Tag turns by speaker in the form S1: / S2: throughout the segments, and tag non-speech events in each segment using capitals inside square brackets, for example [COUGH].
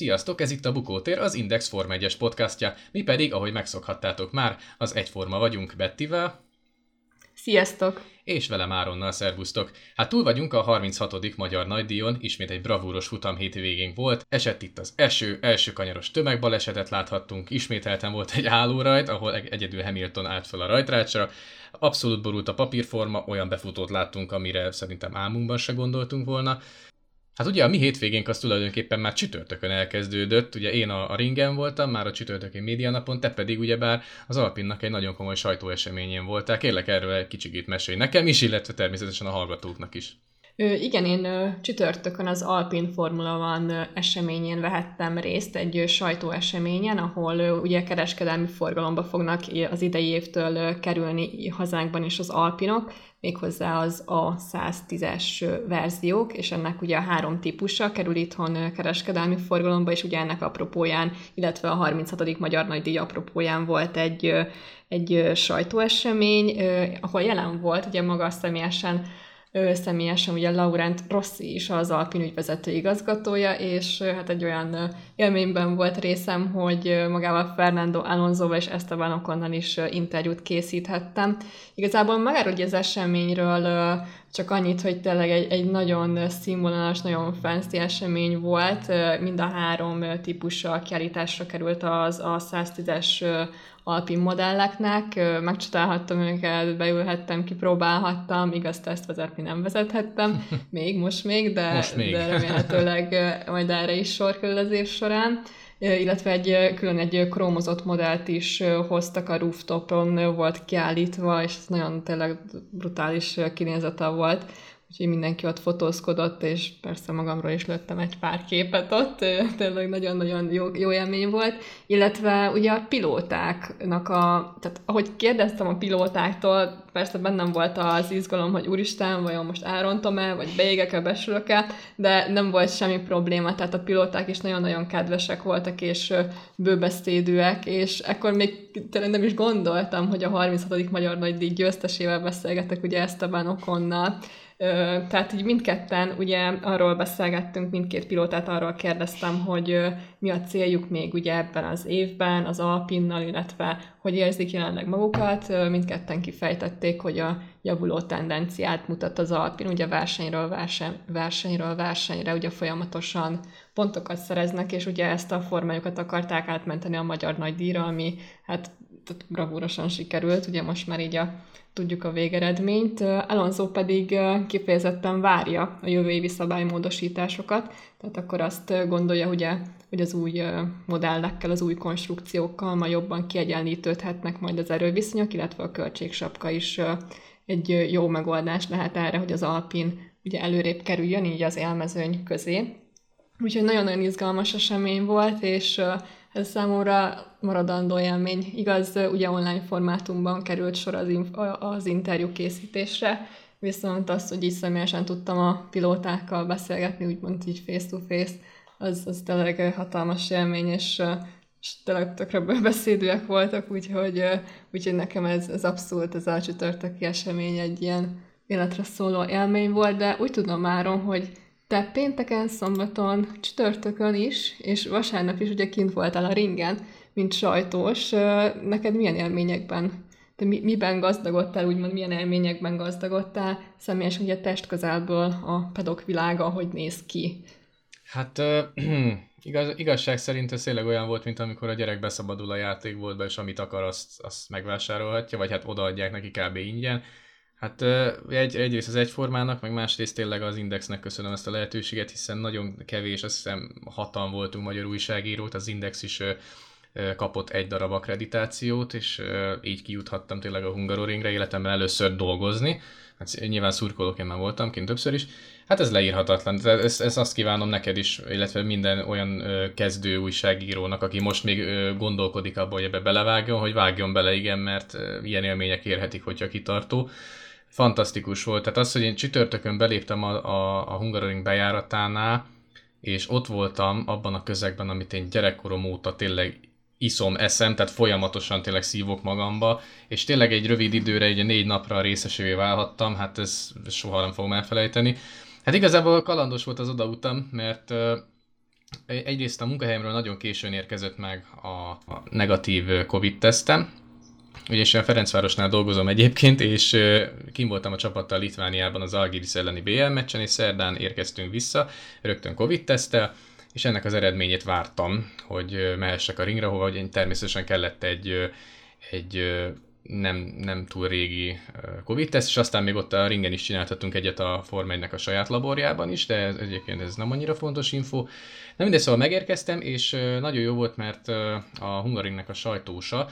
S1: Sziasztok, ez itt a Bukótér, az Index Forma 1-es podcastja, mi pedig, ahogy megszokhattátok már, az Egyforma vagyunk Bettivel.
S2: Sziasztok!
S1: És velem Áronnal szervusztok. Hát túl vagyunk a 36. Magyar Nagydíjon, ismét egy bravúros futam hétvégén volt, esett itt az eső, első kanyaros tömegbalesetet láthattunk, ismételten volt egy állórajt, ahol egyedül Hamilton állt fel a rajtrácsra, abszolút borult a papírforma, olyan befutót láttunk, amire szerintem álmunkban se gondoltunk volna, Hát ugye a mi hétvégénk az tulajdonképpen már csütörtökön elkezdődött, ugye én a, a ringen voltam, már a csütörtöki médianapon, te pedig ugyebár az Alpinnak egy nagyon komoly sajtóeseményén voltál. Kérlek erről egy kicsit mesélj nekem is, illetve természetesen a hallgatóknak is.
S2: Igen, én csütörtökön az Alpin Formula Van eseményén vehettem részt, egy sajtóeseményen, ahol ugye kereskedelmi forgalomba fognak az idei évtől kerülni hazánkban is az Alpinok, méghozzá az a 110-es verziók, és ennek ugye a három típusa kerül itthon kereskedelmi forgalomba, és ugye ennek apropóján, illetve a 36. Magyar Nagydíj apropóján volt egy, egy sajtóesemény, ahol jelen volt ugye maga személyesen ő személyesen ugye Laurent Rossi is az Alpin ügyvezető igazgatója, és hát egy olyan élményben volt részem, hogy magával Fernando Alonsoval és Esteban Oconnal is interjút készíthettem. Igazából magáról az eseményről csak annyit, hogy tényleg egy, egy nagyon színvonalas, nagyon fancy esemény volt. Mind a három típussal kiállításra került az a 110-es Alpin modelleknek, megcsodálhattam őket, beülhettem, kipróbálhattam, igaz, teszt vezetni nem vezethettem, [LAUGHS] még, most még, de,
S1: most még.
S2: de remélhetőleg majd erre is sor kerül az év során illetve egy külön egy krómozott modellt is hoztak a rooftopon, volt kiállítva, és ez nagyon tényleg brutális kinézete volt úgyhogy mindenki ott fotózkodott, és persze magamról is lőttem egy pár képet ott, tényleg nagyon-nagyon jó, jó élmény volt, illetve ugye a pilótáknak a, tehát ahogy kérdeztem a pilótáktól, persze bennem volt az izgalom, hogy úristen, vajon most elrontom-e, vagy beégek-e, besülök-e, de nem volt semmi probléma, tehát a pilóták is nagyon-nagyon kedvesek voltak, és bőbeszédűek, és ekkor még tényleg nem is gondoltam, hogy a 36. Magyar Nagydíj győztesével beszélgetek, ugye Esteban Okonnal, tehát így mindketten ugye arról beszélgettünk, mindkét pilótát arról kérdeztem, hogy mi a céljuk még ugye ebben az évben, az Alpinnal, illetve hogy érzik jelenleg magukat. Mindketten kifejtették, hogy a javuló tendenciát mutat az Alpin, ugye versenyről verseny, versenyről versenyre ugye folyamatosan pontokat szereznek, és ugye ezt a formájukat akarták átmenteni a magyar nagydíjra, ami hát bravúrosan sikerült, ugye most már így a tudjuk a végeredményt. Alonso pedig kifejezetten várja a jövő évi szabálymódosításokat, tehát akkor azt gondolja, ugye, hogy az új modellekkel, az új konstrukciókkal ma jobban kiegyenlítődhetnek majd az erőviszonyok, illetve a költségsapka is egy jó megoldás lehet erre, hogy az Alpin ugye előrébb kerüljön így az élmezőny közé. Úgyhogy nagyon-nagyon izgalmas esemény volt, és ez számomra maradandó élmény. Igaz, ugye online formátumban került sor az, az interjú készítésre, viszont azt, hogy így személyesen tudtam a pilótákkal beszélgetni, úgymond így face-to-face, az, az tényleg hatalmas élmény, és, és tényleg tökre beszédűek voltak, úgyhogy, úgyhogy nekem ez, ez abszolút ez a csütörtöki esemény egy ilyen életre szóló élmény volt, de úgy tudom már, hogy te pénteken, szombaton, csütörtökön is, és vasárnap is ugye kint voltál a ringen, mint sajtós. Neked milyen élményekben, te mi, miben gazdagodtál, úgymond milyen élményekben gazdagodtál, személyesen ugye testközelből a pedok világa, hogy néz ki?
S1: Hát uh, [CLEARS THROAT] igaz, igazság szerint ez tényleg olyan volt, mint amikor a gyerek beszabadul a játékboltba, és amit akar, azt, azt megvásárolhatja, vagy hát odaadják neki kb. ingyen. Hát egy, egyrészt az egyformának, meg másrészt tényleg az Indexnek köszönöm ezt a lehetőséget, hiszen nagyon kevés, azt hiszem hatan voltunk magyar újságírót, az Index is kapott egy darab akkreditációt, és így kijuthattam tényleg a Hungaroringre életemben először dolgozni. Hát nyilván szurkolók én már voltam kint többször is. Hát ez leírhatatlan. Ezt, ezt azt kívánom neked is, illetve minden olyan kezdő újságírónak, aki most még gondolkodik abban, hogy ebbe belevágjon, hogy vágjon bele, igen, mert ilyen élmények érhetik, hogyha kitartó fantasztikus volt. Tehát az, hogy én csütörtökön beléptem a, a, a Hungaroring bejáratánál, és ott voltam abban a közegben, amit én gyerekkorom óta tényleg iszom, eszem, tehát folyamatosan tényleg szívok magamba, és tényleg egy rövid időre, egy négy napra részesévé válhattam, hát ez soha nem fogom elfelejteni. Hát igazából kalandos volt az odautam, mert egyrészt a munkahelyemről nagyon későn érkezett meg a, a negatív Covid-tesztem, Ugye és én Ferencvárosnál dolgozom egyébként, és kim voltam a csapattal Litvániában az Algiris elleni BL meccsen, és szerdán érkeztünk vissza, rögtön Covid-tesztel, és ennek az eredményét vártam, hogy mehessek a ringre, hova hogy természetesen kellett egy, egy nem, nem túl régi Covid-teszt, és aztán még ott a ringen is csináltattunk egyet a Form 1 a saját laborjában is, de ez, egyébként ez nem annyira fontos info. De mindegy, szóval megérkeztem, és nagyon jó volt, mert a Hungaringnek a sajtósa,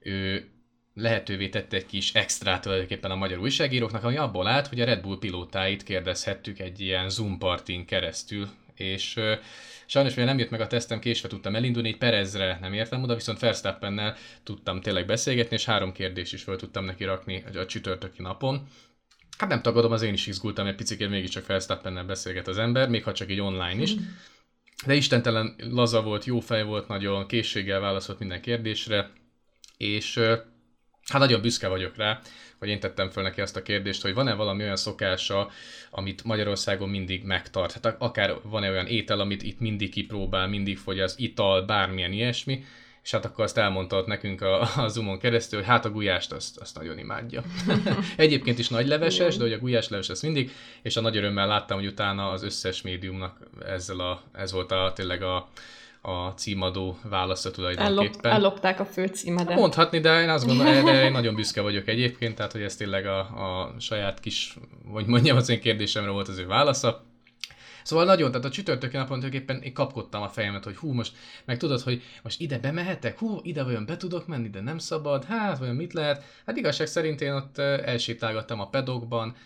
S1: ő lehetővé tette egy kis extrát tulajdonképpen a magyar újságíróknak, ami abból állt, hogy a Red Bull pilótáit kérdezhettük egy ilyen Zoom partin keresztül, és Sajnos, mivel nem jött meg a tesztem, késve tudtam elindulni, egy Perezre nem értem oda, viszont Verstappennel tudtam tényleg beszélgetni, és három kérdés is fel tudtam neki rakni a csütörtöki napon. Hát nem tagadom, az én is izgultam, egy picit mégiscsak Verstappennel beszélget az ember, még ha csak egy online is. De istentelen laza volt, jó fej volt, nagyon készséggel válaszolt minden kérdésre, és hát nagyon büszke vagyok rá, hogy én tettem fel neki azt a kérdést, hogy van-e valami olyan szokása, amit Magyarországon mindig megtart. Hát akár van-e olyan étel, amit itt mindig kipróbál, mindig fogyaszt, ital, bármilyen ilyesmi, és hát akkor azt elmondta nekünk a, a Zoomon keresztül, hogy hát a gulyást azt, azt nagyon imádja. [LAUGHS] Egyébként is nagy leveses, de hogy a gulyás leves ezt mindig, és a nagy örömmel láttam, hogy utána az összes médiumnak ezzel a, ez volt a, tényleg a, a címadó válasza tulajdonképpen.
S2: Ellop, ellopták a főcímedet.
S1: Mondhatni, de én azt gondolom, de én nagyon büszke [LAUGHS] vagyok egyébként, tehát hogy ez tényleg a, a saját kis, vagy mondjam, az én kérdésemre volt az ő válasza. Szóval nagyon, tehát a csütörtöki napon tulajdonképpen én kapkodtam a fejemet, hogy hú, most, meg tudod, hogy most ide bemehetek, hú, ide vajon be tudok menni, de nem szabad, hát vajon mit lehet? Hát igazság szerint én ott elsétálgattam a pedokban,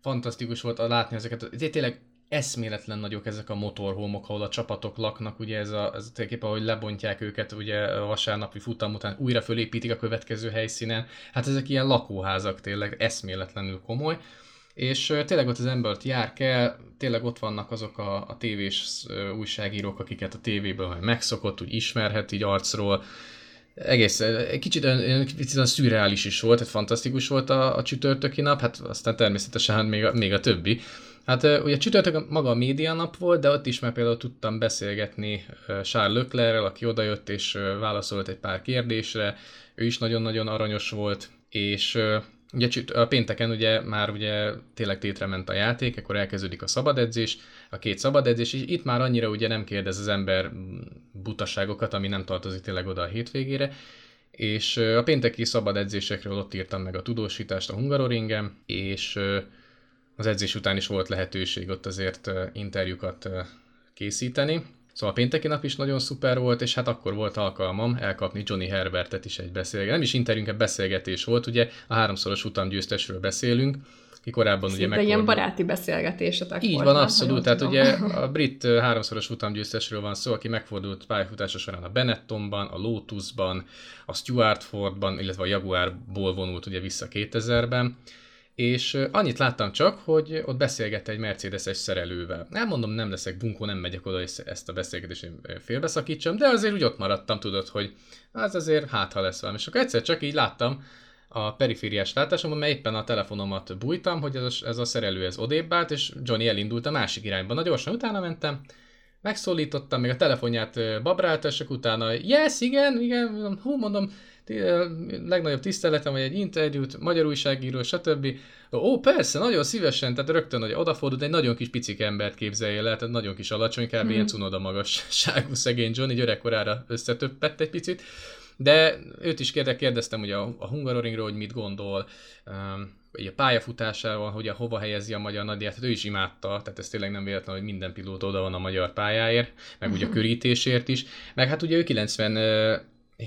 S1: fantasztikus volt látni ezeket, tényleg eszméletlen nagyok ezek a motorhómok, ahol a csapatok laknak, ugye ez a, ez tulajdonképpen, ahogy lebontják őket ugye a vasárnapi futam után, újra fölépítik a következő helyszínen, hát ezek ilyen lakóházak tényleg, eszméletlenül komoly, és tényleg ott az ember ott jár kell, tényleg ott vannak azok a, a tévés újságírók, akiket a tévéből megszokott, úgy ismerhet így arcról, egész, kicsit kicsit olyan szürreális is volt, tehát fantasztikus volt a, a csütörtöki nap, hát aztán természetesen még a, még a többi. Hát ugye csütörtök maga a média nap volt, de ott is már például tudtam beszélgetni Charles Leclerrel, aki odajött és válaszolt egy pár kérdésre, ő is nagyon-nagyon aranyos volt, és ugye a pénteken ugye már ugye tényleg tétre ment a játék, akkor elkezdődik a szabad edzés, a két szabad edzés, és itt már annyira ugye nem kérdez az ember butaságokat, ami nem tartozik tényleg oda a hétvégére, és a pénteki szabad edzésekről ott írtam meg a tudósítást a Hungaroringen, és az edzés után is volt lehetőség ott azért interjúkat készíteni. Szóval a pénteki nap is nagyon szuper volt, és hát akkor volt alkalmam elkapni Johnny Herbertet is egy beszélgetés. Nem is interjúnk, beszélgetés volt, ugye a háromszoros utamgyőztesről beszélünk, ki korábban ugye
S2: megfordult. ilyen baráti beszélgetésetek
S1: Így van, abszolút. Tehát tudom. ugye a brit háromszoros utamgyőztesről van szó, aki megfordult pályafutása során a Benettonban, a Lotusban, a Stuart Fordban, illetve a Jaguarból vonult ugye vissza 2000-ben és annyit láttam csak, hogy ott beszélgette egy Mercedes-es szerelővel. Mondom, nem leszek bunkó, nem megyek oda, és ezt a beszélgetést félbeszakítsam, de azért úgy ott maradtam, tudod, hogy az azért hát, ha lesz valami. És akkor egyszer csak így láttam a perifériás látásomban, mert éppen a telefonomat bújtam, hogy ez a, ez a szerelő ez odébb állt, és Johnny elindult a másik irányba. Na gyorsan utána mentem, megszólítottam, még a telefonját babrálta, és utána, yes, igen, igen, hú, mondom, legnagyobb tiszteletem, vagy egy interjút, magyar újságíró, stb. Ó, persze, nagyon szívesen, tehát rögtön, hogy odafordult, egy nagyon kis picik embert képzelje el, tehát nagyon kis alacsony, kb. Mm. ilyen cunoda magasságú szegény John, így öregkorára összetöppett egy picit. De őt is kérdeztem ugye a, a Hungaroringról, hogy mit gondol, um, a pályafutásával, hogy a hova helyezi a magyar nagyját, hát ő is imádta, tehát ez tényleg nem véletlen, hogy minden pilóta oda van a magyar pályáért, meg ugye a körítésért is, meg hát ugye ő 90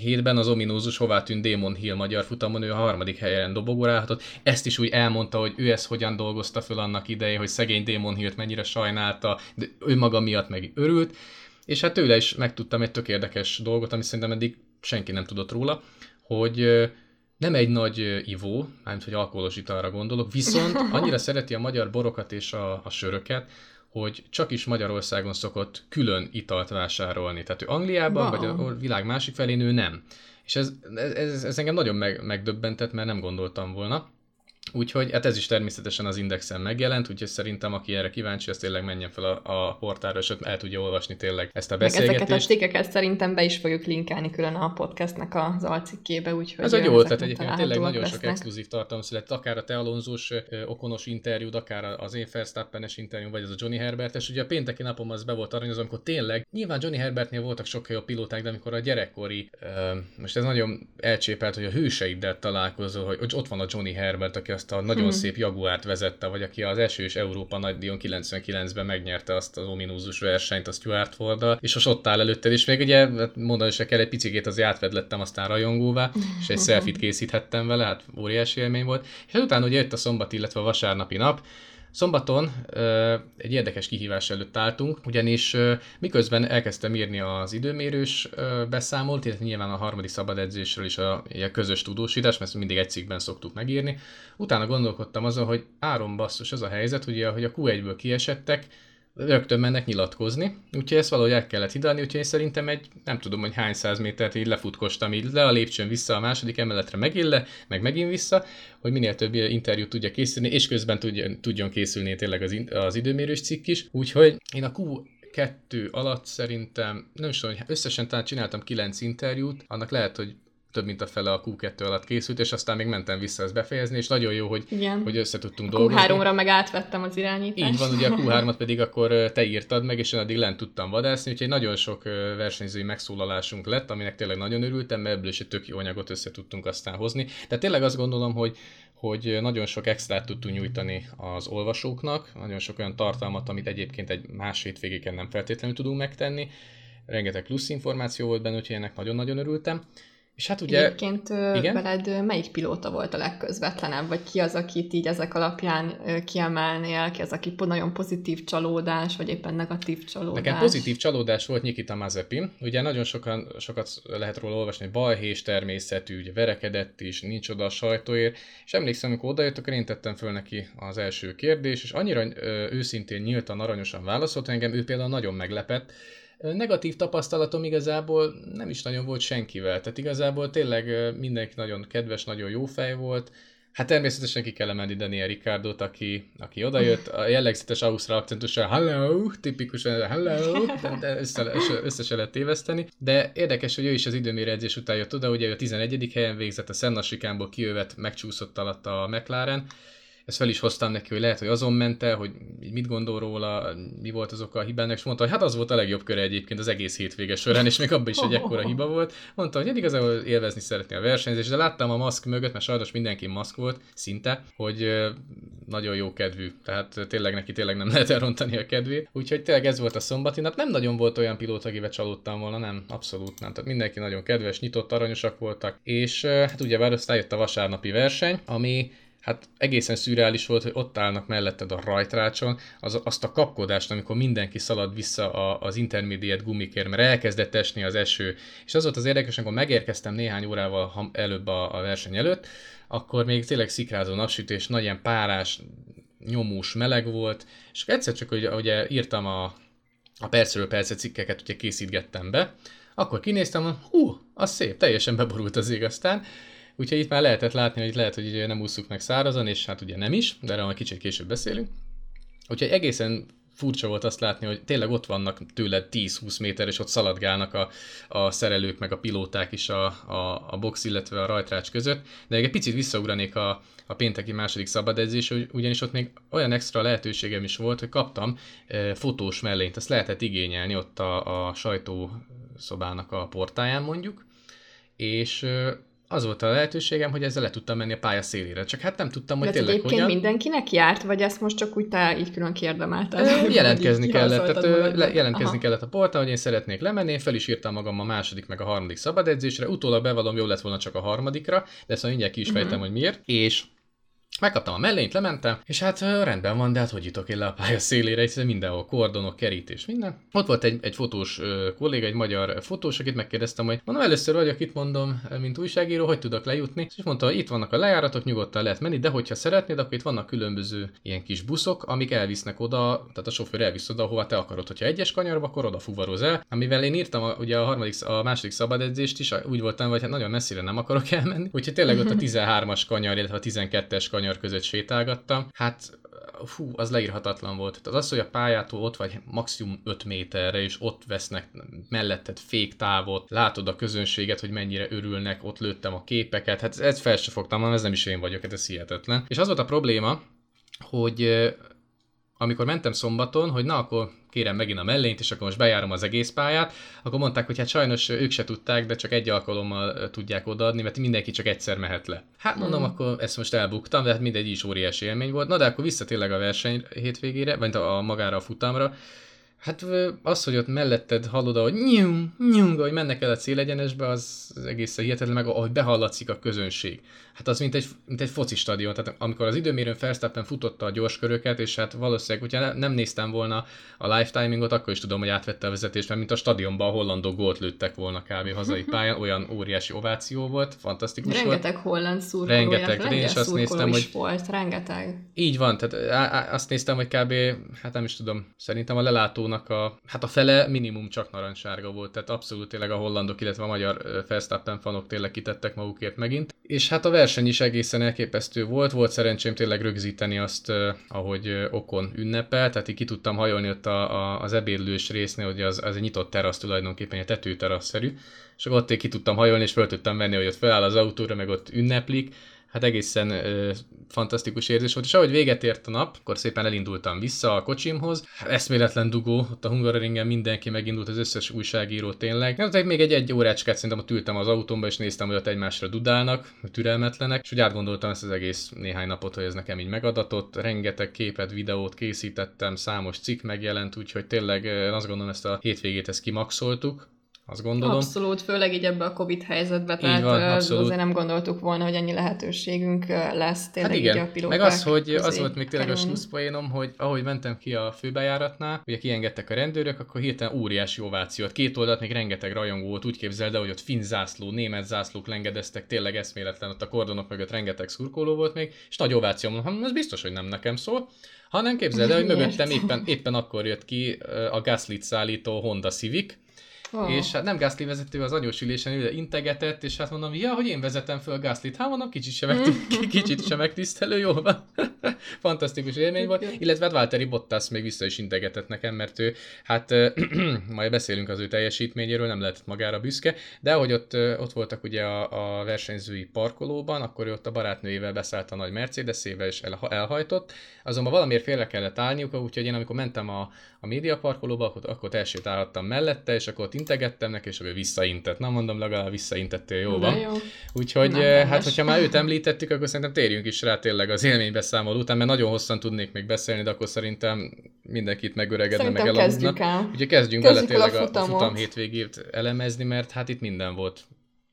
S1: hétben az ominózus hová tűnt Damon Hill magyar futamon, ő a harmadik helyen dobogórálhatott. Ezt is úgy elmondta, hogy ő ezt hogyan dolgozta föl annak idején, hogy szegény Damon Hillt mennyire sajnálta, de ő maga miatt meg örült. És hát tőle is megtudtam egy tök érdekes dolgot, ami szerintem eddig senki nem tudott róla, hogy nem egy nagy ivó, mármint hogy alkoholos italra gondolok, viszont annyira szereti a magyar borokat és a, a söröket, hogy csak is Magyarországon szokott külön italt vásárolni. Tehát ő Angliában, wow. vagy a világ másik felén ő nem. És ez, ez, ez engem nagyon meg, megdöbbentett, mert nem gondoltam volna. Úgyhogy hát ez is természetesen az Indexen megjelent, úgyhogy szerintem aki erre kíváncsi, az tényleg menjen fel a, a portára, és el tudja olvasni tényleg ezt a beszélgetést.
S2: Meg ezeket a cikkeket szerintem be is fogjuk linkelni külön a podcastnak az alcikkébe, úgyhogy
S1: Ez egy jó ötlet egyébként, tényleg nagyon lesznek. sok exkluzív tartalom szület, akár a te Alonzós okonos interjúd, akár az én Verstappenes interjú, vagy az a Johnny Herbertes. Ugye a pénteki napom az be volt aranyozom, amikor tényleg, nyilván Johnny Herbertnél voltak sokkal jobb pilóták, de amikor a gyerekkori, most ez nagyon elcsépelt, hogy a hőseiddel találkozol, hogy ott van a Johnny Herbert, aki azt a nagyon hmm. szép Jaguárt vezette, vagy aki az esős Európa nagydíjon 99-ben megnyerte azt az ominózus versenyt a Stuart ford és most ott áll előtted, és még ugye hát mondani se kell, egy picikét az átvedlettem aztán rajongóvá, és egy [LAUGHS] selfit készíthettem vele, hát óriási élmény volt. És hát utána ugye jött a szombat, illetve a vasárnapi nap, Szombaton egy érdekes kihívás előtt álltunk, ugyanis miközben elkezdtem írni az időmérős beszámolt, illetve nyilván a harmadik szabad edzésről is a, a közös tudósítás, mert mindig egy cikkben szoktuk megírni. Utána gondolkodtam azon, hogy áron basszus az a helyzet, ugye, hogy a Q1-ből kiesettek, rögtön mennek nyilatkozni, úgyhogy ezt valahogy el kellett hidalni, úgyhogy én szerintem egy, nem tudom, hogy hány száz métert így lefutkostam, így le a lépcsőn vissza a második emeletre megint le, meg megint vissza, hogy minél több interjút tudja készülni, és közben tudjon, tudjon készülni tényleg az, az időmérős cikk is, úgyhogy én a Q kettő alatt szerintem, nem is tudom, hogy összesen talán csináltam kilenc interjút, annak lehet, hogy több mint a fele a Q2 alatt készült, és aztán még mentem vissza ezt befejezni, és nagyon jó, hogy, Igen. hogy össze tudtunk dolgozni.
S2: Q3-ra meg átvettem az irányítást.
S1: Így van, ugye a [LAUGHS] Q3-at pedig akkor te írtad meg, és én addig lent tudtam vadászni, úgyhogy nagyon sok versenyzői megszólalásunk lett, aminek tényleg nagyon örültem, mert ebből is egy tök jó anyagot össze tudtunk aztán hozni. De tényleg azt gondolom, hogy hogy nagyon sok extrát tudtunk nyújtani az olvasóknak, nagyon sok olyan tartalmat, amit egyébként egy más hétvégéken nem feltétlenül tudunk megtenni. Rengeteg plusz információ volt benne, úgyhogy ennek nagyon-nagyon örültem.
S2: És hát ugye... Egyébként igen? veled melyik pilóta volt a legközvetlenebb, vagy ki az, akit így ezek alapján kiemelnél, ki az, aki nagyon pozitív csalódás, vagy éppen negatív csalódás?
S1: Nekem pozitív csalódás volt Nikita Mazepin. Ugye nagyon sokan, sokat lehet róla olvasni, hogy balhés természetű, ugye verekedett is, nincs oda a sajtóért, és emlékszem, amikor odajött, akkor én tettem föl neki az első kérdés, és annyira őszintén, nyíltan, aranyosan válaszolt engem, ő például nagyon meglepett, Negatív tapasztalatom igazából nem is nagyon volt senkivel, tehát igazából tényleg mindenki nagyon kedves, nagyon jó fej volt, Hát természetesen ki kell emelni Daniel Ricardot, aki, aki odajött, a jellegzetes ausztrál akcentussal hello, tipikusan hello, de, össze, össze se lehet téveszteni. De érdekes, hogy ő is az időméredzés után jött oda, ugye ő a 11. helyen végzett, a Senna Sikámból kijövet, megcsúszott alatt a McLaren, ezt fel is hoztam neki, hogy lehet, hogy azon ment el, hogy mit gondol róla, mi volt az oka a hibának, és mondta, hogy hát az volt a legjobb köre egyébként az egész hétvége során, és még abban is egy ekkora hiba volt. Mondta, hogy igazából élvezni szeretné a versenyzést, de láttam a maszk mögött, mert sajnos mindenki maszk volt, szinte, hogy nagyon jó kedvű, tehát tényleg neki tényleg nem [LAUGHS] lehet elrontani a kedvét. Úgyhogy tényleg ez volt a szombati nap. Nem nagyon volt olyan pilóta, akivel csalódtam volna, nem, abszolút nem. Tehát mindenki nagyon kedves, nyitott, aranyosak voltak, és hát ugye vár aztán jött a vasárnapi verseny, ami hát egészen szürreális volt, hogy ott állnak melletted a rajtrácson, az, azt a kapkodást, amikor mindenki szalad vissza a, az intermediate gumikért, mert elkezdett esni az eső. És az volt az érdekes, amikor megérkeztem néhány órával előbb a, a verseny előtt, akkor még tényleg szikrázó napsütés, nagy ilyen párás, nyomós, meleg volt, és egyszer csak, hogy ugye írtam a, a percről percet cikkeket, ugye készítgettem be, akkor kinéztem, hú, az szép, teljesen beborult az ég aztán, Úgyhogy itt már lehetett látni, hogy lehet, hogy nem ússzuk meg szárazon, és hát ugye nem is, de erről majd kicsit később beszélünk. Úgyhogy egészen furcsa volt azt látni, hogy tényleg ott vannak tőled 10-20 méter, és ott szaladgálnak a, a szerelők, meg a pilóták is a, a, a box, illetve a rajtrács között. De egy picit visszaugranék a, a pénteki második szabadedzés, ugyanis ott még olyan extra lehetőségem is volt, hogy kaptam e, fotós mellényt, azt lehetett igényelni ott a, a sajtószobának a portáján mondjuk, és az volt a lehetőségem, hogy ezzel le tudtam menni a pálya szélére. Csak hát nem tudtam, hogy De tényleg
S2: egyébként hogyan. mindenkinek járt, vagy ezt most csak úgy te így külön kérdemelted?
S1: Jelentkezni kellett, tehát le, jelentkezni Aha. kellett a portán, hogy én szeretnék lemenni, én fel is írtam magam a második meg a harmadik szabadedzésre, utólag bevallom, jó lett volna csak a harmadikra, de ezt mindjárt ki is fejtem, uh-huh. hogy miért. És Megkaptam a mellényt, lementem, és hát rendben van, de hát hogy jutok én le a pálya szélére, hiszen mindenhol kordonok, kerítés, minden. Ott volt egy, egy fotós kolléga, egy magyar fotós, akit megkérdeztem, hogy mondom, először vagyok itt, mondom, mint újságíró, hogy tudok lejutni, és mondta, hogy itt vannak a lejáratok, nyugodtan lehet menni, de hogyha szeretnéd, akkor itt vannak különböző ilyen kis buszok, amik elvisznek oda, tehát a sofőr elvisz oda, hova te akarod. Hogyha egyes kanyarba, akkor oda fuvaroz el. Amivel én írtam a, ugye a harmadik, a második szabadedzést is, úgy voltam, hogy hát nagyon messzire nem akarok elmenni. Úgyhogy tényleg ott a [LAUGHS] 13-as kanyar, illetve a 12-es kanyar kanyar között sétálgattam. Hát fú, az leírhatatlan volt. Tehát az, hogy a pályától ott vagy maximum 5 méterre, és ott vesznek melletted féktávot, látod a közönséget, hogy mennyire örülnek, ott lőttem a képeket, hát ezt fel se fogtam, ez nem is én vagyok, hát ez hihetetlen. És az volt a probléma, hogy amikor mentem szombaton, hogy na akkor kérem megint a mellényt, és akkor most bejárom az egész pályát, akkor mondták, hogy hát sajnos ők se tudták, de csak egy alkalommal tudják odaadni, mert mindenki csak egyszer mehet le. Hát mondom, mm. akkor ezt most elbuktam, de hát mindegy is óriási élmény volt. Na de akkor vissza tényleg a verseny hétvégére, vagy a, magára a futamra, Hát az, hogy ott melletted hallod, hogy nyum, nyum, hogy mennek el a célegyenesbe, az egészen hihetetlen, meg ahogy behallatszik a közönség. Hát az mint egy, mint egy foci stadion, tehát amikor az időmérőn Verstappen futotta a gyors köröket, és hát valószínűleg, hogyha nem néztem volna a lifetimingot, akkor is tudom, hogy átvette a vezetést, mert mint a stadionban a hollandok gólt lőttek volna kb. hazai [LAUGHS] pályán, olyan óriási ováció volt, fantasztikus
S2: rengeteg
S1: volt.
S2: holland szurkoló, rengeteg, én is azt néztem, is hogy volt, rengeteg.
S1: Így van, tehát azt néztem, hogy kb. hát nem is tudom, szerintem a lelátónak a, hát a fele minimum csak narancssárga volt, tehát abszolút tényleg a hollandok, illetve a magyar Verstappen fanok tényleg kitettek magukért megint. És hát a verseny is egészen elképesztő volt, volt szerencsém tényleg rögzíteni azt, ahogy Okon ünnepel, tehát így ki tudtam hajolni ott a, a, az ebédlős résznél, hogy az, az egy nyitott terasz tulajdonképpen, egy tetőterasszerű, és akkor ott ki tudtam hajolni, és fel tudtam venni, hogy ott feláll az autóra, meg ott ünneplik, hát egészen ö, fantasztikus érzés volt, és ahogy véget ért a nap, akkor szépen elindultam vissza a kocsimhoz. Eszméletlen dugó, ott a Hungaroringen mindenki megindult, az összes újságíró tényleg. Nem tudom, még egy egy órácskát szerintem ott ültem az autómba, és néztem, hogy ott egymásra dudálnak, türelmetlenek, és úgy átgondoltam ezt az egész néhány napot, hogy ez nekem így megadatott. Rengeteg képet, videót készítettem, számos cikk megjelent, úgyhogy tényleg azt gondolom ezt a hétvégét ezt kimaxoltuk azt gondolom.
S2: Abszolút, főleg így ebbe a Covid helyzetbe, tehát van, abszolút. azért nem gondoltuk volna, hogy ennyi lehetőségünk lesz tényleg hát igen. így a
S1: Meg az, hogy az volt még tényleg a slusszpoénom, hogy ahogy mentem ki a főbejáratnál, ugye kiengedtek a rendőrök, akkor hirtelen óriási ovációt. Két oldalt még rengeteg rajongó volt, úgy képzeld el, hogy ott finn zászló, német zászlók lengedeztek, tényleg eszméletlen, ott a kordonok mögött rengeteg szurkoló volt még, és nagy ováció, mondom, ez biztos, hogy nem nekem szól. Hanem képzeld el, hogy [LAUGHS] mögöttem éppen, éppen akkor jött ki a Gaslit szállító Honda Civic, Oh. És hát nem Gasly vezető az anyós ülésen ide integetett, és hát mondom, ja, hogy én vezetem föl Gaslyt. Hát mondom, kicsit sem, [LAUGHS] megtisztelő, kicsit sem megtisztelő, jó van. [LAUGHS] Fantasztikus élmény volt. Illetve hát Valtteri Bottas még vissza is integetett nekem, mert ő, hát [CLEARS THROAT] majd beszélünk az ő teljesítményéről, nem lehet magára büszke, de ahogy ott, ott voltak ugye a, a versenyzői parkolóban, akkor ő ott a barátnőjével beszállt a nagy Mercedes-ével, és el, elhajtott. Azonban valamiért félre kellett állniuk, úgyhogy én amikor mentem a, a médiaparkolóba, akkor, akkor elsétálhattam mellette, és akkor ott integettem neki, és akkor visszaintett. Na mondom, legalább visszaintettél, jó van. Jó. Úgyhogy Na, eh, hát, hogyha már őt említettük, akkor szerintem térjünk is rá tényleg az élménybeszámoló után, mert nagyon hosszan tudnék még beszélni, de akkor szerintem mindenkit megöregedne, meg elaludna. Úgyhogy kezdjünk kezdjük bele tényleg a, a futam hétvégét elemezni, mert hát itt minden volt.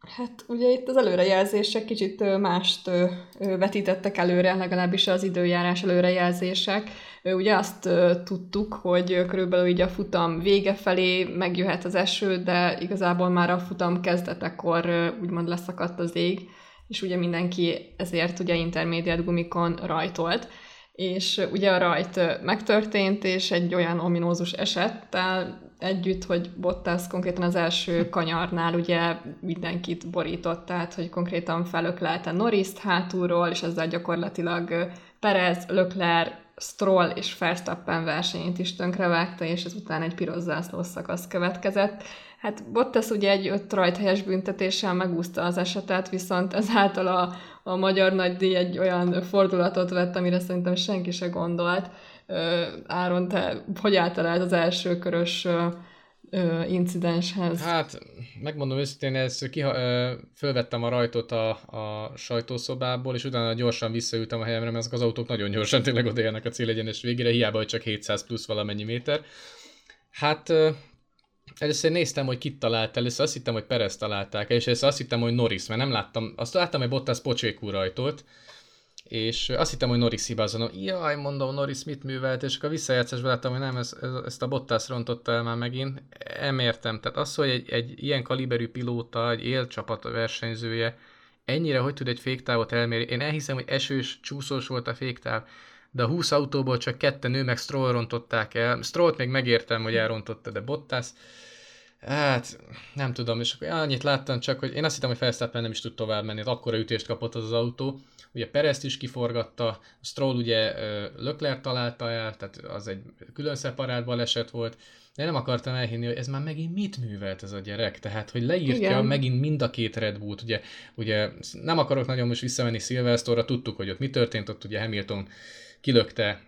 S2: Hát ugye itt az előrejelzések kicsit mást vetítettek előre, legalábbis az időjárás előrejelzések. Ugye azt tudtuk, hogy körülbelül így a futam vége felé megjöhet az eső, de igazából már a futam kezdetekor úgymond leszakadt az ég, és ugye mindenki ezért ugye intermédiát gumikon rajtolt és ugye a rajt megtörtént, és egy olyan ominózus esettel együtt, hogy Bottas konkrétan az első [LAUGHS] kanyarnál ugye mindenkit borított, tehát hogy konkrétan felöklelte Norriszt hátulról, és ezzel gyakorlatilag Perez, Leclerc, Stroll és Verstappen versenyét is tönkrevágta, és ezután egy piros zászlós szakasz következett. Hát Bottas ugye egy öt rajthelyes büntetéssel megúszta az esetet, viszont ezáltal a, a magyar nagydíj egy olyan fordulatot vett, amire szerintem senki se gondolt. Áron, te hogy általált az első körös incidenshez?
S1: Hát, megmondom őszintén, ezt kiha, fölvettem a rajtot a, a sajtószobából, és utána gyorsan visszaültem a helyemre, mert ezek az autók nagyon gyorsan tényleg odaérnek a célegyenes végére, hiába, hogy csak 700 plusz valamennyi méter. Hát Először néztem, hogy kit talált, először azt hittem, hogy Perez találták és először azt hittem, hogy Norris, mert nem láttam, azt láttam, hogy Bottas pocsékú rajtolt, és azt hittem, hogy Norris hibázom. Jaj, mondom, Norris mit művelt, és akkor visszajátszásban láttam, hogy nem, ez, ez, ezt a Bottas rontotta el már megint. Nem értem. Tehát az, hogy egy, egy ilyen kaliberű pilóta, egy élcsapat versenyzője, ennyire hogy tud egy féktávot elmérni. Én elhiszem, hogy esős, csúszós volt a féktáv, de a 20 autóból csak ketten nő, meg Stroll rontották el. Strollt még megértem, hogy elrontotta, de Bottas Hát, nem tudom, és akkor annyit láttam csak, hogy én azt hittem, hogy Verstappen nem is tud tovább menni, akkora ütést kapott az, az autó. Ugye Perezt is kiforgatta, Stroll ugye Lökler találta el, tehát az egy külön szeparált baleset volt, de nem akartam elhinni, hogy ez már megint mit művelt ez a gyerek, tehát hogy leírja Igen. megint mind a két Red Bullt, ugye, ugye nem akarok nagyon most visszamenni Silverstone-ra, tudtuk, hogy ott mi történt, ott ugye Hamilton kilökte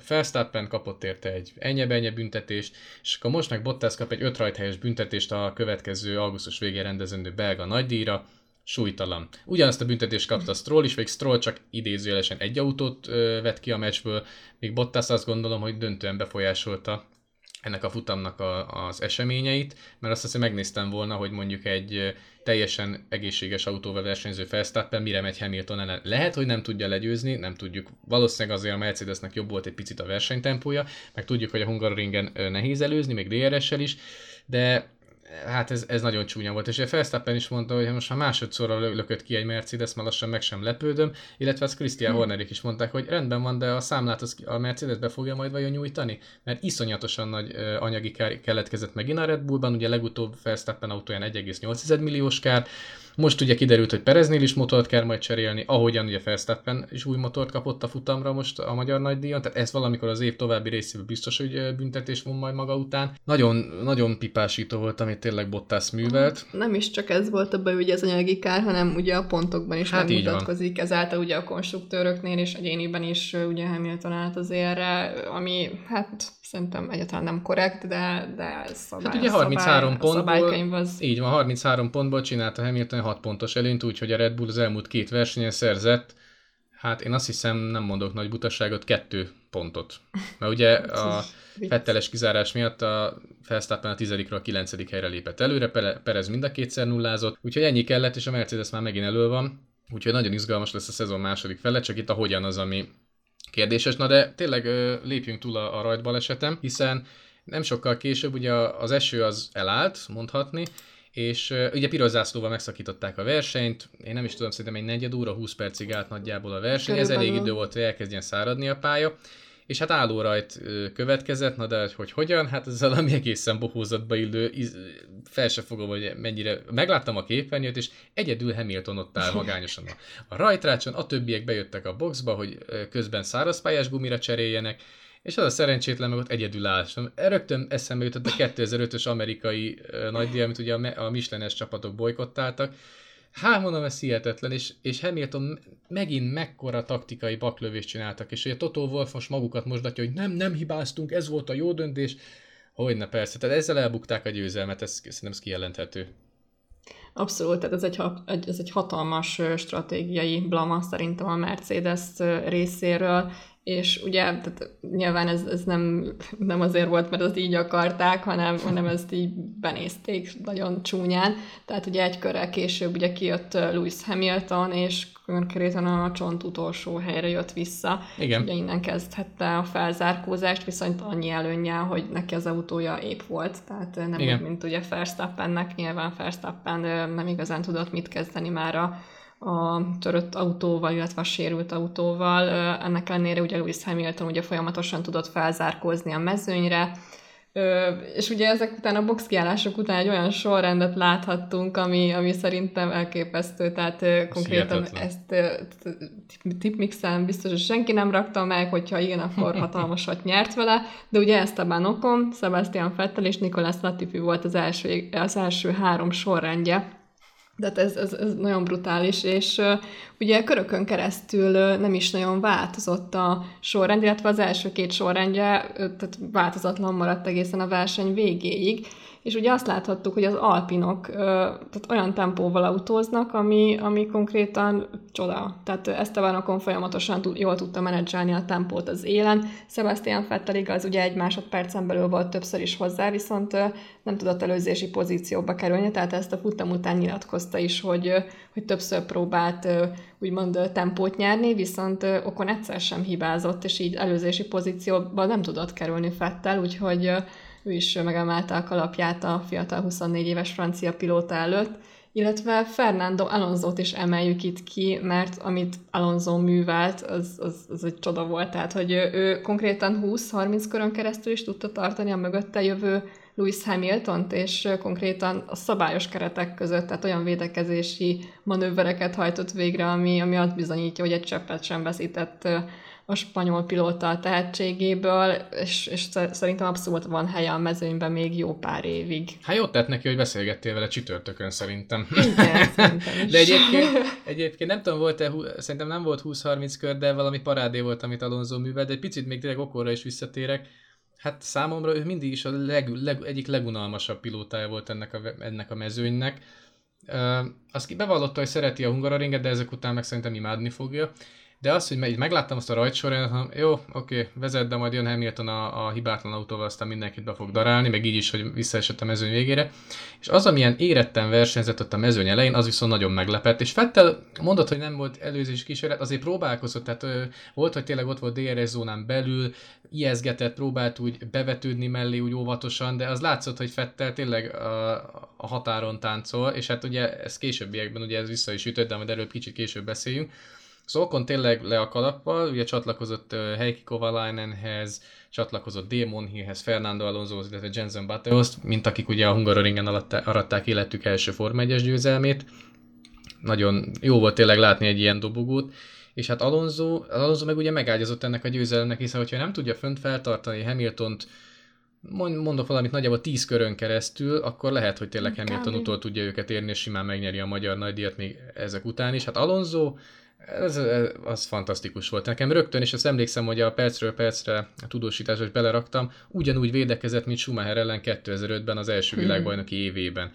S1: Felsztappen, kapott érte egy ennyi büntetést, és akkor most meg Bottas kap egy öt rajthelyes büntetést a következő augusztus végén rendezendő belga nagydíjra, súlytalan. Ugyanazt a büntetést kapta Stroll is, vagy Stroll csak idézőjelesen egy autót ö, vett ki a meccsből, míg Bottas azt gondolom, hogy döntően befolyásolta ennek a futamnak a, az eseményeit, mert azt hiszem megnéztem volna, hogy mondjuk egy teljesen egészséges autóval versenyző Verstappen mire megy Hamilton ellen. Lehet, hogy nem tudja legyőzni, nem tudjuk. Valószínűleg azért a Mercedesnek jobb volt egy picit a versenytempója, meg tudjuk, hogy a Hungaroringen nehéz előzni, még DRS-sel is, de hát ez, ez nagyon csúnya volt, és a Felsztappen is mondta, hogy most ha másodszorra lökött ki egy Mercedes, már lassan meg sem lepődöm, illetve az Christian hmm. Hornerik is mondták, hogy rendben van, de a számlát az a Mercedes be fogja majd vajon nyújtani, mert iszonyatosan nagy anyagi kár keletkezett megint a Red Bullban, ugye legutóbb Felsztappen autóján 1,8 milliós kár, most ugye kiderült, hogy Pereznél is motort kell majd cserélni, ahogyan ugye Verstappen is új motort kapott a futamra most a magyar nagydíjon, tehát ez valamikor az év további részében biztos, hogy büntetés von majd maga után. Nagyon, nagyon pipásító volt, amit tényleg Bottas művelt.
S2: Nem is csak ez volt a ugye az anyagi kár, hanem ugye a pontokban is hát megmutatkozik, ezáltal ugye a konstruktőröknél és egyéniben is ugye Hamilton állt az érre, ami hát szerintem egyáltalán nem korrekt, de, de szabály,
S1: hát ugye 33 szabály, pontból, az... így van, 33 pontból csinálta Hamilton 6 pontos előnyt, úgyhogy a Red Bull az elmúlt két versenyen szerzett, hát én azt hiszem, nem mondok nagy butaságot, kettő pontot. Mert ugye [LAUGHS] a fetteles kizárás miatt a Verstappen a tizedikről a kilencedik helyre lépett előre, Perez mind a kétszer nullázott, úgyhogy ennyi kellett, és a Mercedes már megint elő van, úgyhogy nagyon izgalmas lesz a szezon második fele, csak itt a hogyan az, ami kérdéses. Na de tényleg lépjünk túl a, a rajtbalesetem, hiszen nem sokkal később ugye az eső az elállt, mondhatni, és ugye piros zászlóval megszakították a versenyt, én nem is tudom, szerintem egy negyed óra, 20 percig állt nagyjából a verseny, Körülbelül. ez elég idő volt, hogy elkezdjen száradni a pálya, és hát álló rajt következett, na de hogy hogyan, hát ez valami egészen bohózatba illő, fel se fogom, hogy mennyire, megláttam a képernyőt, és egyedül Hamilton ott áll magányosan a, a rajtrácson, a többiek bejöttek a boxba, hogy közben szárazpályás gumira cseréljenek, és az a szerencsétlen meg ott egyedül áll. Rögtön eszembe jutott a 2005-ös amerikai nagydíj, amit ugye a Michelin-es csapatok bolykottáltak, Hát mondom, ez hihetetlen, és, és Hamilton megint mekkora taktikai baklövést csináltak, és ugye Toto Wolff most magukat mosdatja, hogy nem, nem hibáztunk, ez volt a jó döntés. Hogyne persze, tehát ezzel elbukták a győzelmet, ez szerintem ez kijelenthető.
S2: Abszolút, tehát ez egy, ez egy hatalmas stratégiai blama szerintem a Mercedes részéről, és ugye tehát nyilván ez, ez nem, nem azért volt, mert azt így akarták, hanem, hanem ezt így benézték nagyon csúnyán. Tehát ugye egy körrel később ugye kijött Lewis Hamilton, és konkrétan a csont utolsó helyre jött vissza.
S1: Igen.
S2: Ugye innen kezdhette a felzárkózást, viszont annyi előnye, hogy neki az autója épp volt, tehát nem Igen. úgy, mint ugye Verstappennek, nyilván Verstappen nem igazán tudott mit kezdeni már a a törött autóval, illetve a sérült autóval. Ennek ellenére ugye Lewis Hamilton ugye folyamatosan tudott felzárkózni a mezőnyre, és ugye ezek után a boxkiállások után egy olyan sorrendet láthattunk, ami, ami szerintem elképesztő, tehát konkrétan ezt tipmixen biztos, hogy senki nem rakta meg, hogyha igen, akkor [LAUGHS] hatalmasat nyert vele, de ugye Esteban Ocon, Sebastian Vettel és Nicolas Latifi volt az első, az első három sorrendje, de ez, ez, ez nagyon brutális, és uh, ugye körökön keresztül uh, nem is nagyon változott a sorrend, illetve az első két sorrendje uh, tehát változatlan maradt egészen a verseny végéig, és ugye azt láthattuk, hogy az alpinok tehát olyan tempóval autóznak, ami, ami konkrétan csoda. Tehát Estebanokon folyamatosan jól tudta menedzselni a tempót az élen. Sebastian Vettel igaz, ugye egy másodpercen belül volt többször is hozzá, viszont nem tudott előzési pozícióba kerülni, tehát ezt a futam után nyilatkozta is, hogy, hogy többször próbált úgymond tempót nyerni, viszont okon egyszer sem hibázott, és így előzési pozícióba nem tudott kerülni Fettel, úgyhogy ő is megemelte a kalapját a fiatal 24 éves francia pilóta előtt, illetve Fernando Alonso-t is emeljük itt ki, mert amit Alonso művelt, az, az, az egy csoda volt, tehát hogy ő, ő konkrétan 20-30 körön keresztül is tudta tartani a mögötte jövő Lewis hamilton és konkrétan a szabályos keretek között, tehát olyan védekezési manővereket hajtott végre, ami, ami azt bizonyítja, hogy egy cseppet sem veszített a spanyol pilóta tehetségéből, és, és szerintem abszolút van helye a mezőnyben még jó pár évig.
S1: Hát jót tett neki, hogy beszélgettél vele csütörtökön szerintem. Igen, [LAUGHS] szerintem is. De egyébként, egyébként nem tudom, volt-e, szerintem nem volt 20-30 kör, de valami parádé volt, amit Alonso művel, de egy picit még tényleg okorra is visszatérek. Hát számomra ő mindig is a leg, leg, egyik legunalmasabb pilótája volt ennek a, ennek a mezőnynek. Uh, azt bevallotta, hogy szereti a Hungaroringet, de ezek után meg szerintem imádni fogja. De az, hogy megláttam azt a rajtsorán, hogy jó, oké, vezet, de majd jön Hamilton a, a hibátlan autóval, aztán mindenkit be fog darálni, meg így is, hogy visszaesett a mezőny végére. És az, amilyen éretten versenyzett ott a mezőny elején, az viszont nagyon meglepett. És Fettel mondott, hogy nem volt előzés kísérlet, azért próbálkozott, tehát ö, volt, hogy tényleg ott volt DRS zónán belül, ijeszgetett, próbált úgy bevetődni mellé úgy óvatosan, de az látszott, hogy Fettel tényleg a, a határon táncol, és hát ugye ez későbbiekben ugye ez vissza is ütött, de majd erről kicsit később beszéljünk. Szóval tényleg le a kalappal, ugye csatlakozott uh, Heikki Kovalainenhez, csatlakozott Damon Hillhez, Fernando Alonso, illetve Jensen Butterhoz, mint akik ugye a Hungaroringen aratták életük első Forma 1 győzelmét. Nagyon jó volt tényleg látni egy ilyen dobogót, és hát Alonso, Alonso meg ugye megágyazott ennek a győzelemnek, hiszen hogyha nem tudja fönt feltartani Hamiltont, mondok valamit nagyjából 10 körön keresztül, akkor lehet, hogy tényleg Hamilton utol tudja őket érni, és simán megnyeri a magyar nagydíjat még ezek után is. Hát Alonso ez, ez, az fantasztikus volt. Nekem rögtön, és azt emlékszem, hogy a percről percre a tudósításba is beleraktam, ugyanúgy védekezett, mint Schumacher ellen 2005-ben az első hmm. világbajnoki évében.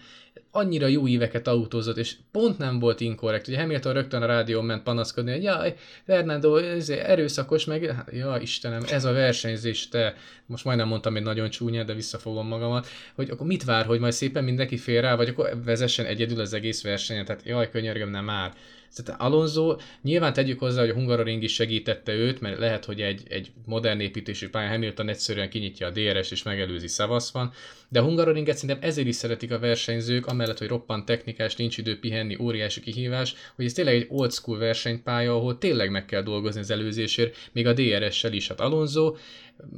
S1: Annyira jó éveket autózott, és pont nem volt inkorrekt. Ugye Hamilton rögtön a rádión ment panaszkodni, hogy jaj, Fernando, ez erőszakos, meg hát, ja Istenem, ez a versenyzés, te, most majdnem mondtam egy nagyon csúnya, de visszafogom magamat, hogy akkor mit vár, hogy majd szépen mindenki fél rá, vagy akkor vezessen egyedül az egész versenyet, tehát jaj, könyörgöm, nem már. Tehát Alonso, nyilván tegyük hozzá, hogy a Hungaroring is segítette őt, mert lehet, hogy egy, egy modern építésű pályán Hamilton egyszerűen kinyitja a DRS és megelőzi Szavasz van, de a Hungaroringet szerintem ezért is szeretik a versenyzők, amellett, hogy roppant technikás, nincs idő pihenni, óriási kihívás, hogy ez tényleg egy old school versenypálya, ahol tényleg meg kell dolgozni az előzésért, még a DRS-sel is. Hát Alonso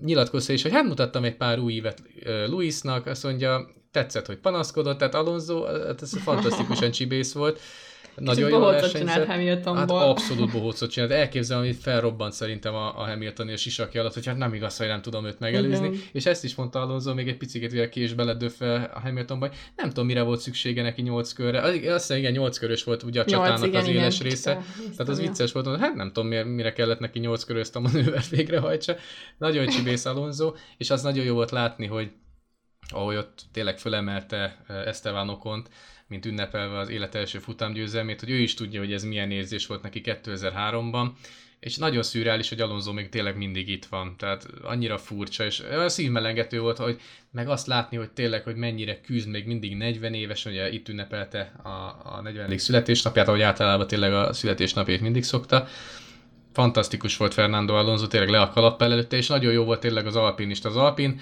S1: nyilatkozta is, hogy hát mutattam egy pár új évet Luisnak, azt mondja, tetszett, hogy panaszkodott, tehát Alonso, hát ez fantasztikusan csibész volt,
S2: nagyon jó versenyzett. Hamiltonból.
S1: Hát abszolút bohócot csinált. Elképzelem, hogy felrobbant szerintem a, a Hamilton és Sisaki alatt, hogy hát nem igaz, hogy nem tudom őt megelőzni. Igen. És ezt is mondta Alonso még egy picit ugye ki is beledöfve a Hamiltonba. Nem tudom, mire volt szüksége neki 8 körre. Azt hiszem, igen, 8 körös volt ugye a csatának igen, az igen, éles része. Tehát az vicces volt, hát nem tudom, mire kellett neki 8 körös a manővert végrehajtsa. Nagyon csibész Alonso, és az nagyon jó volt látni, hogy ahogy ott tényleg fölemelte eh, Esteban Okont, mint ünnepelve az élet első futamgyőzelmét, hogy ő is tudja, hogy ez milyen érzés volt neki 2003-ban, és nagyon szürreális, hogy Alonso még tényleg mindig itt van, tehát annyira furcsa, és szívmelengető volt, hogy meg azt látni, hogy tényleg, hogy mennyire küzd még mindig 40 éves, ugye itt ünnepelte a, a 40. születésnapját, ahogy általában tényleg a születésnapját mindig szokta. Fantasztikus volt Fernando Alonso, tényleg le a kalappal előtte, és nagyon jó volt tényleg az alpinista. Az alpin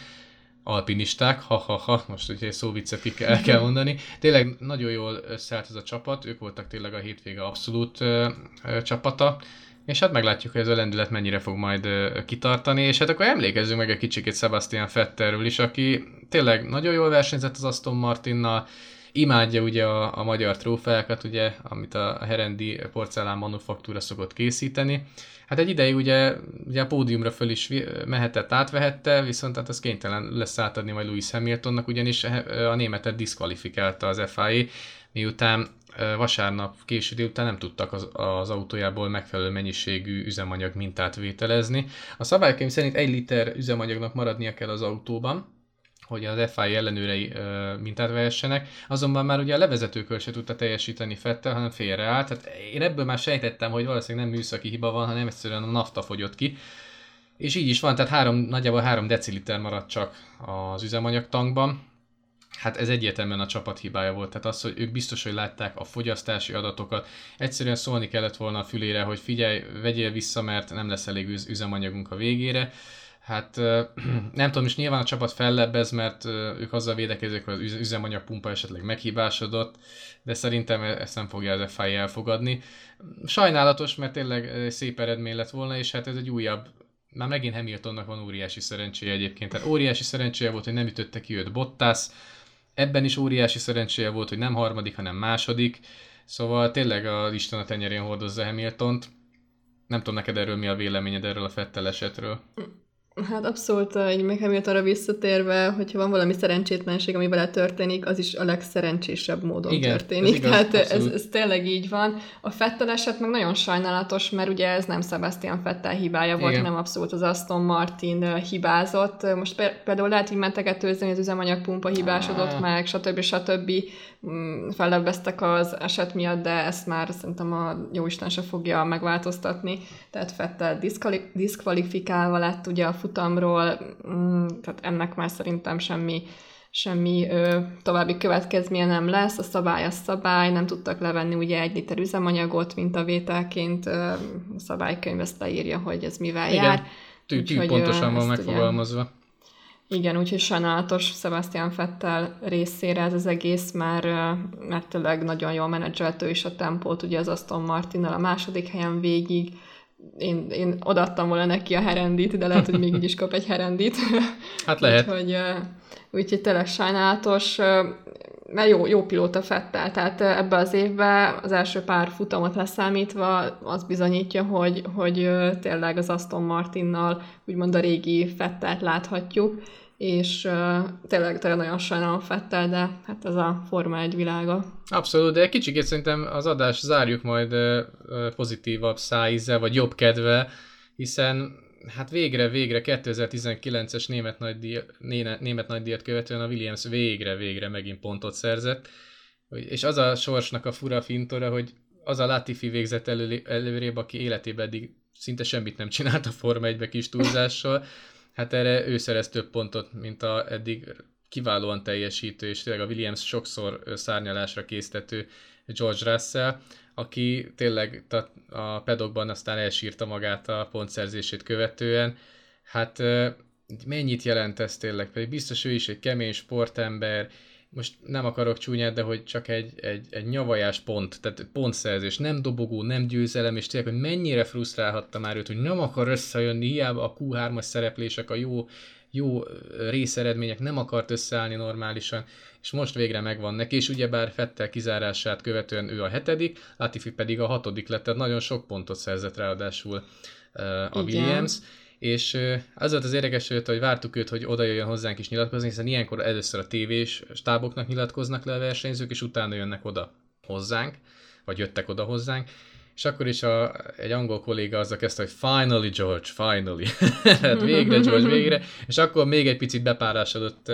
S1: alpinisták, ha-ha-ha, most ugye szóviccet el kell [LAUGHS] mondani. Tényleg nagyon jól összeállt ez a csapat, ők voltak tényleg a hétvége abszolút ö, ö, csapata, és hát meglátjuk, hogy ez a lendület mennyire fog majd ö, kitartani, és hát akkor emlékezzünk meg egy kicsikét Sebastian Fetterről is, aki tényleg nagyon jól versenyzett az Aston Martinnal, imádja ugye a, a magyar trófeákat, ugye, amit a Herendi porcelán manufaktúra szokott készíteni, Hát egy ideig ugye, ugye a pódiumra föl is mehetett, átvehette, viszont hát az kénytelen lesz átadni majd Lewis Hamiltonnak, ugyanis a németet diszkvalifikálta az FIA, miután vasárnap késő délután nem tudtak az, az autójából megfelelő mennyiségű üzemanyag mintát vételezni. A szabályok szerint egy liter üzemanyagnak maradnia kell az autóban, hogy az FI ellenőrei ö, mintát vehessenek, azonban már ugye a levezetőkör se tudta teljesíteni Fettel, hanem félreállt, tehát én ebből már sejtettem, hogy valószínűleg nem műszaki hiba van, hanem egyszerűen a nafta fogyott ki, és így is van, tehát három, nagyjából 3 deciliter maradt csak az üzemanyagtankban, hát ez egyértelműen a csapat hibája volt. Tehát az, hogy ők biztos, hogy látták a fogyasztási adatokat, egyszerűen szólni kellett volna a fülére, hogy figyelj, vegyél vissza, mert nem lesz elég üzemanyagunk a végére. Hát [CLEARS THROAT] nem tudom, és nyilván a csapat fellebbez, mert ők azzal védekezik, hogy az üzemanyagpumpa esetleg meghibásodott, de szerintem e-, ezt nem fogja az FI elfogadni. Sajnálatos, mert tényleg szép eredmény lett volna, és hát ez egy újabb már megint Hamiltonnak van óriási szerencséje egyébként. Tehát óriási szerencséje volt, hogy nem ütötte ki őt Bottas, ebben is óriási szerencséje volt, hogy nem harmadik, hanem második. Szóval tényleg a Isten a tenyerén hordozza Hamiltont. Nem tudom neked erről mi a véleményed erről a Fettel esetről.
S2: Hát abszolút, így meg Hamiltonra visszatérve, hogyha van valami szerencsétlenség, ami vele történik, az is a legszerencsésebb módon Igen, történik. Ez igaz, Tehát ez, ez tényleg így van. A Fettel eset meg nagyon sajnálatos, mert ugye ez nem Sebastian Fettel hibája volt, hanem abszolút az Aston Martin hibázott. Most például lehet így mentegetőzni, az üzemanyagpumpa hibásodott meg, stb. stb. Mm, fellebbeztek az eset miatt, de ezt már szerintem a jóisten se fogja megváltoztatni. Tehát Fettel diszkvalifikálva lett ugye a futamról, mm, tehát ennek már szerintem semmi, semmi ö, további következménye nem lesz, a szabály a szabály, nem tudtak levenni ugye egy liter üzemanyagot, mint a vételként, ö, a szabálykönyv ezt leírja, hogy ez mivel Igen. jár.
S1: Tű, tű pontosan van megfogalmazva. Ugye,
S2: igen, úgyhogy sajnálatos Sebastian Fettel részére ez az egész, mert, mert tényleg nagyon jól menedzseltő is a tempót, ugye az Aston Martinnal a második helyen végig, én, én odaadtam volna neki a herendit, de lehet, hogy még így is kap egy herendit. [LAUGHS]
S1: Hát lehet.
S2: úgyhogy, úgyhogy tényleg sajnálatos, mert jó, jó pilóta Fettel, tehát ebbe az évben az első pár futamot leszámítva az bizonyítja, hogy, hogy tényleg az Aston Martinnal úgymond a régi Fettelt láthatjuk, és uh, tényleg, tényleg nagyon sajnálom Fettel, de hát ez a Forma egy világa.
S1: Abszolút, de kicsit szerintem az adást zárjuk majd uh, pozitívabb szájízzel, vagy jobb kedve, hiszen hát végre, végre 2019-es német nagydíj, német nagydíjat követően a Williams végre, végre megint pontot szerzett, és az a sorsnak a fura fintora, hogy az a Latifi végzett elő, előrébb, aki életében eddig szinte semmit nem csinált a Forma 1 kis túlzással, hát erre ő szerez több pontot, mint a eddig kiválóan teljesítő, és tényleg a Williams sokszor szárnyalásra késztető George Russell, aki tényleg a pedokban aztán elsírta magát a pontszerzését követően. Hát mennyit jelent ez tényleg? Pedig biztos ő is egy kemény sportember, most nem akarok csúnyát, de hogy csak egy, egy, egy nyavajás pont, tehát pontszerzés, nem dobogó, nem győzelem, és tényleg, hogy mennyire frusztrálhatta már őt, hogy nem akar összejönni, hiába a Q3-as szereplések, a jó, jó részeredmények nem akart összeállni normálisan, és most végre megvan neki, és ugyebár Fettel kizárását követően ő a hetedik, Latifi pedig a hatodik lett, tehát nagyon sok pontot szerzett ráadásul uh, a Igen. Williams és az volt az érdekes, hogy vártuk őt, hogy oda jöjjön hozzánk is nyilatkozni, hiszen ilyenkor először a tévés stáboknak nyilatkoznak le a versenyzők, és utána jönnek oda hozzánk, vagy jöttek oda hozzánk, és akkor is a, egy angol kolléga azzal kezdte, hogy finally George, finally. [LAUGHS] hát végre George, végre. És akkor még egy picit bepárásodott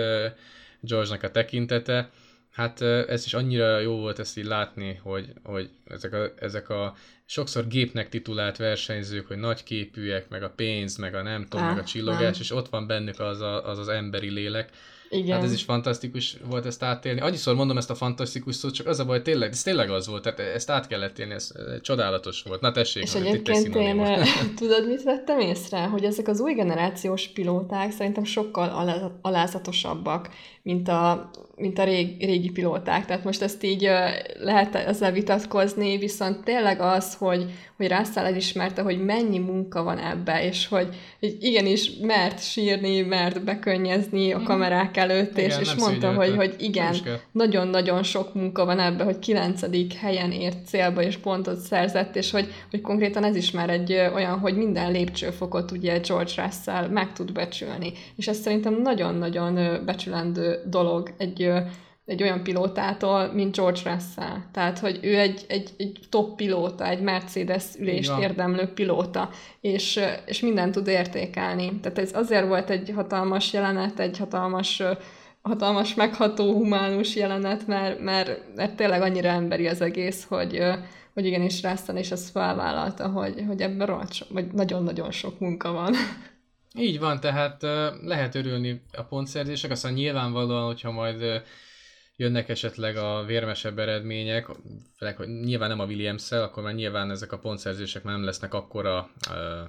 S1: George-nak a tekintete. Hát ez is annyira jó volt ezt így látni, hogy, hogy ezek, a, ezek a sokszor gépnek titulált versenyzők, hogy nagyképűek, meg a pénz, meg a nem tudom, meg a csillogás, és ott van bennük az, a, az az emberi lélek, igen. Hát ez is fantasztikus volt ezt átélni. Annyiszor mondom ezt a fantasztikus szót, csak az a baj, tényleg, ez tényleg az volt, tehát ezt át kellett élni, ez csodálatos volt. Na tessék,
S2: És egyébként én, [LAUGHS] tudod, mit vettem észre? Hogy ezek az új generációs pilóták szerintem sokkal alázatosabbak, mint a, mint a régi, régi pilóták. Tehát most ezt így lehet ezzel vitatkozni, viszont tényleg az, hogy, hogy Russell elismerte, hogy mennyi munka van ebbe, és hogy, hogy igenis mert sírni, mert bekönyezni a mhm. kamerák előtt, igen, és, és mondta, hogy, hogy igen, nagyon-nagyon sok munka van ebbe, hogy kilencedik helyen ért célba, és pontot szerzett, és hogy, hogy konkrétan ez is már egy olyan, hogy minden lépcsőfokot ugye George Russell meg tud becsülni. És ez szerintem nagyon-nagyon becsülendő dolog egy egy olyan pilótától, mint George Russell. Tehát, hogy ő egy, egy, egy top pilóta, egy Mercedes ülést érdemlő pilóta, és, és mindent tud értékelni. Tehát ez azért volt egy hatalmas jelenet, egy hatalmas hatalmas, megható, humánus jelenet, mert, mert, mert tényleg annyira emberi az egész, hogy, hogy igenis Russell is ezt felvállalta, hogy, hogy ebben rohadt so, vagy nagyon-nagyon sok munka van.
S1: Így van, tehát lehet örülni a pontszerzések, aztán nyilvánvalóan, hogyha majd jönnek esetleg a vérmesebb eredmények, főleg, hogy nyilván nem a williams akkor már nyilván ezek a pontszerzések nem lesznek akkora ö,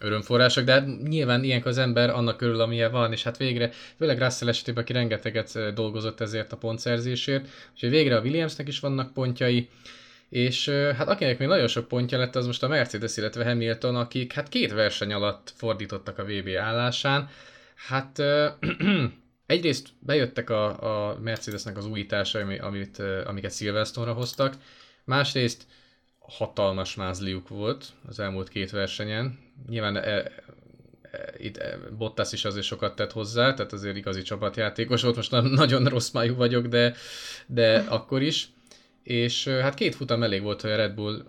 S1: örömforrások, de hát nyilván ilyenkor az ember annak körül, amilyen van, és hát végre, főleg Russell esetében, aki rengeteget dolgozott ezért a pontszerzésért, úgyhogy végre a Williamsnek is vannak pontjai, és hát akinek még nagyon sok pontja lett, az most a Mercedes, illetve Hamilton, akik hát két verseny alatt fordítottak a VB állásán. Hát [CLEARS THROAT] egyrészt bejöttek a, a Mercedesnek az újításai, amit, amiket Silverstone-ra hoztak, másrészt hatalmas mázliuk volt az elmúlt két versenyen. Nyilván e, e, itt e, Bottas is azért sokat tett hozzá, tehát azért igazi csapatjátékos volt, most nagyon rossz májú vagyok, de, de akkor is. És hát két futam elég volt, hogy a Red Bull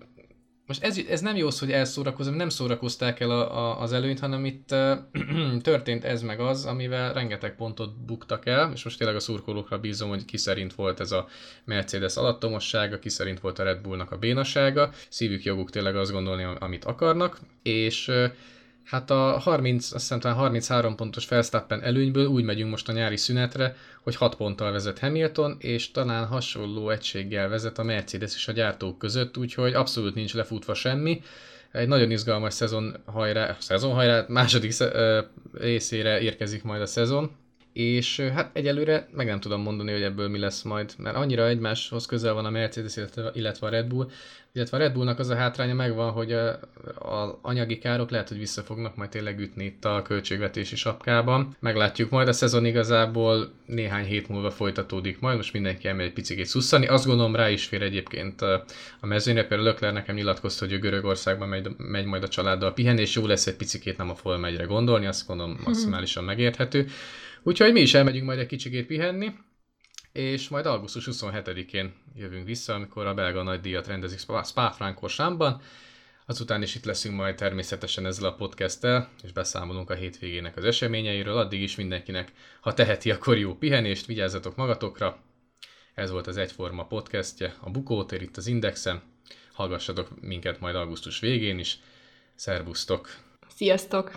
S1: most ez, ez nem jó hogy elszórakozom, nem szórakozták el a, a, az előnyt, hanem itt uh, [CLEARS THROAT] történt ez meg az, amivel rengeteg pontot buktak el, és most tényleg a szurkolókra bízom, hogy ki szerint volt ez a Mercedes alattomossága, ki szerint volt a Red Bullnak a bénasága, szívük joguk tényleg azt gondolni, amit akarnak, és uh, Hát a 30, azt hiszem talán 33 pontos Verstappen előnyből úgy megyünk most a nyári szünetre, hogy 6 ponttal vezet Hamilton, és talán hasonló egységgel vezet a Mercedes is a gyártók között, úgyhogy abszolút nincs lefutva semmi. Egy nagyon izgalmas szezon hajrá, szezon hajrá, második részére érkezik majd a szezon, és hát egyelőre meg nem tudom mondani, hogy ebből mi lesz majd, mert annyira egymáshoz közel van a Mercedes, illetve a Red Bull, illetve a Red Bullnak az a hátránya megvan, hogy az anyagi károk lehet, hogy vissza fognak majd tényleg ütni itt a költségvetési sapkában. Meglátjuk majd, a szezon igazából néhány hét múlva folytatódik majd, most mindenki elmegy egy picit szusszani. Azt gondolom rá is fér egyébként a mezőnyre, például Lökler nekem nyilatkozta, hogy ő Görögországban megy, megy majd a családdal pihenni, és jó lesz egy picit nem a Folmegyre gondolni, azt gondolom maximálisan megérthető. Úgyhogy mi is elmegyünk majd egy kicsikét pihenni, és majd augusztus 27-én jövünk vissza, amikor a belga nagy díjat rendezik Spa-Francorchampban. Azután is itt leszünk majd természetesen ezzel a podcasttel, és beszámolunk a hétvégének az eseményeiről. Addig is mindenkinek, ha teheti, akkor jó pihenést, vigyázzatok magatokra. Ez volt az Egyforma podcastje, a Bukótér itt az Indexen. Hallgassatok minket majd augusztus végén is. Szervusztok!
S2: Sziasztok!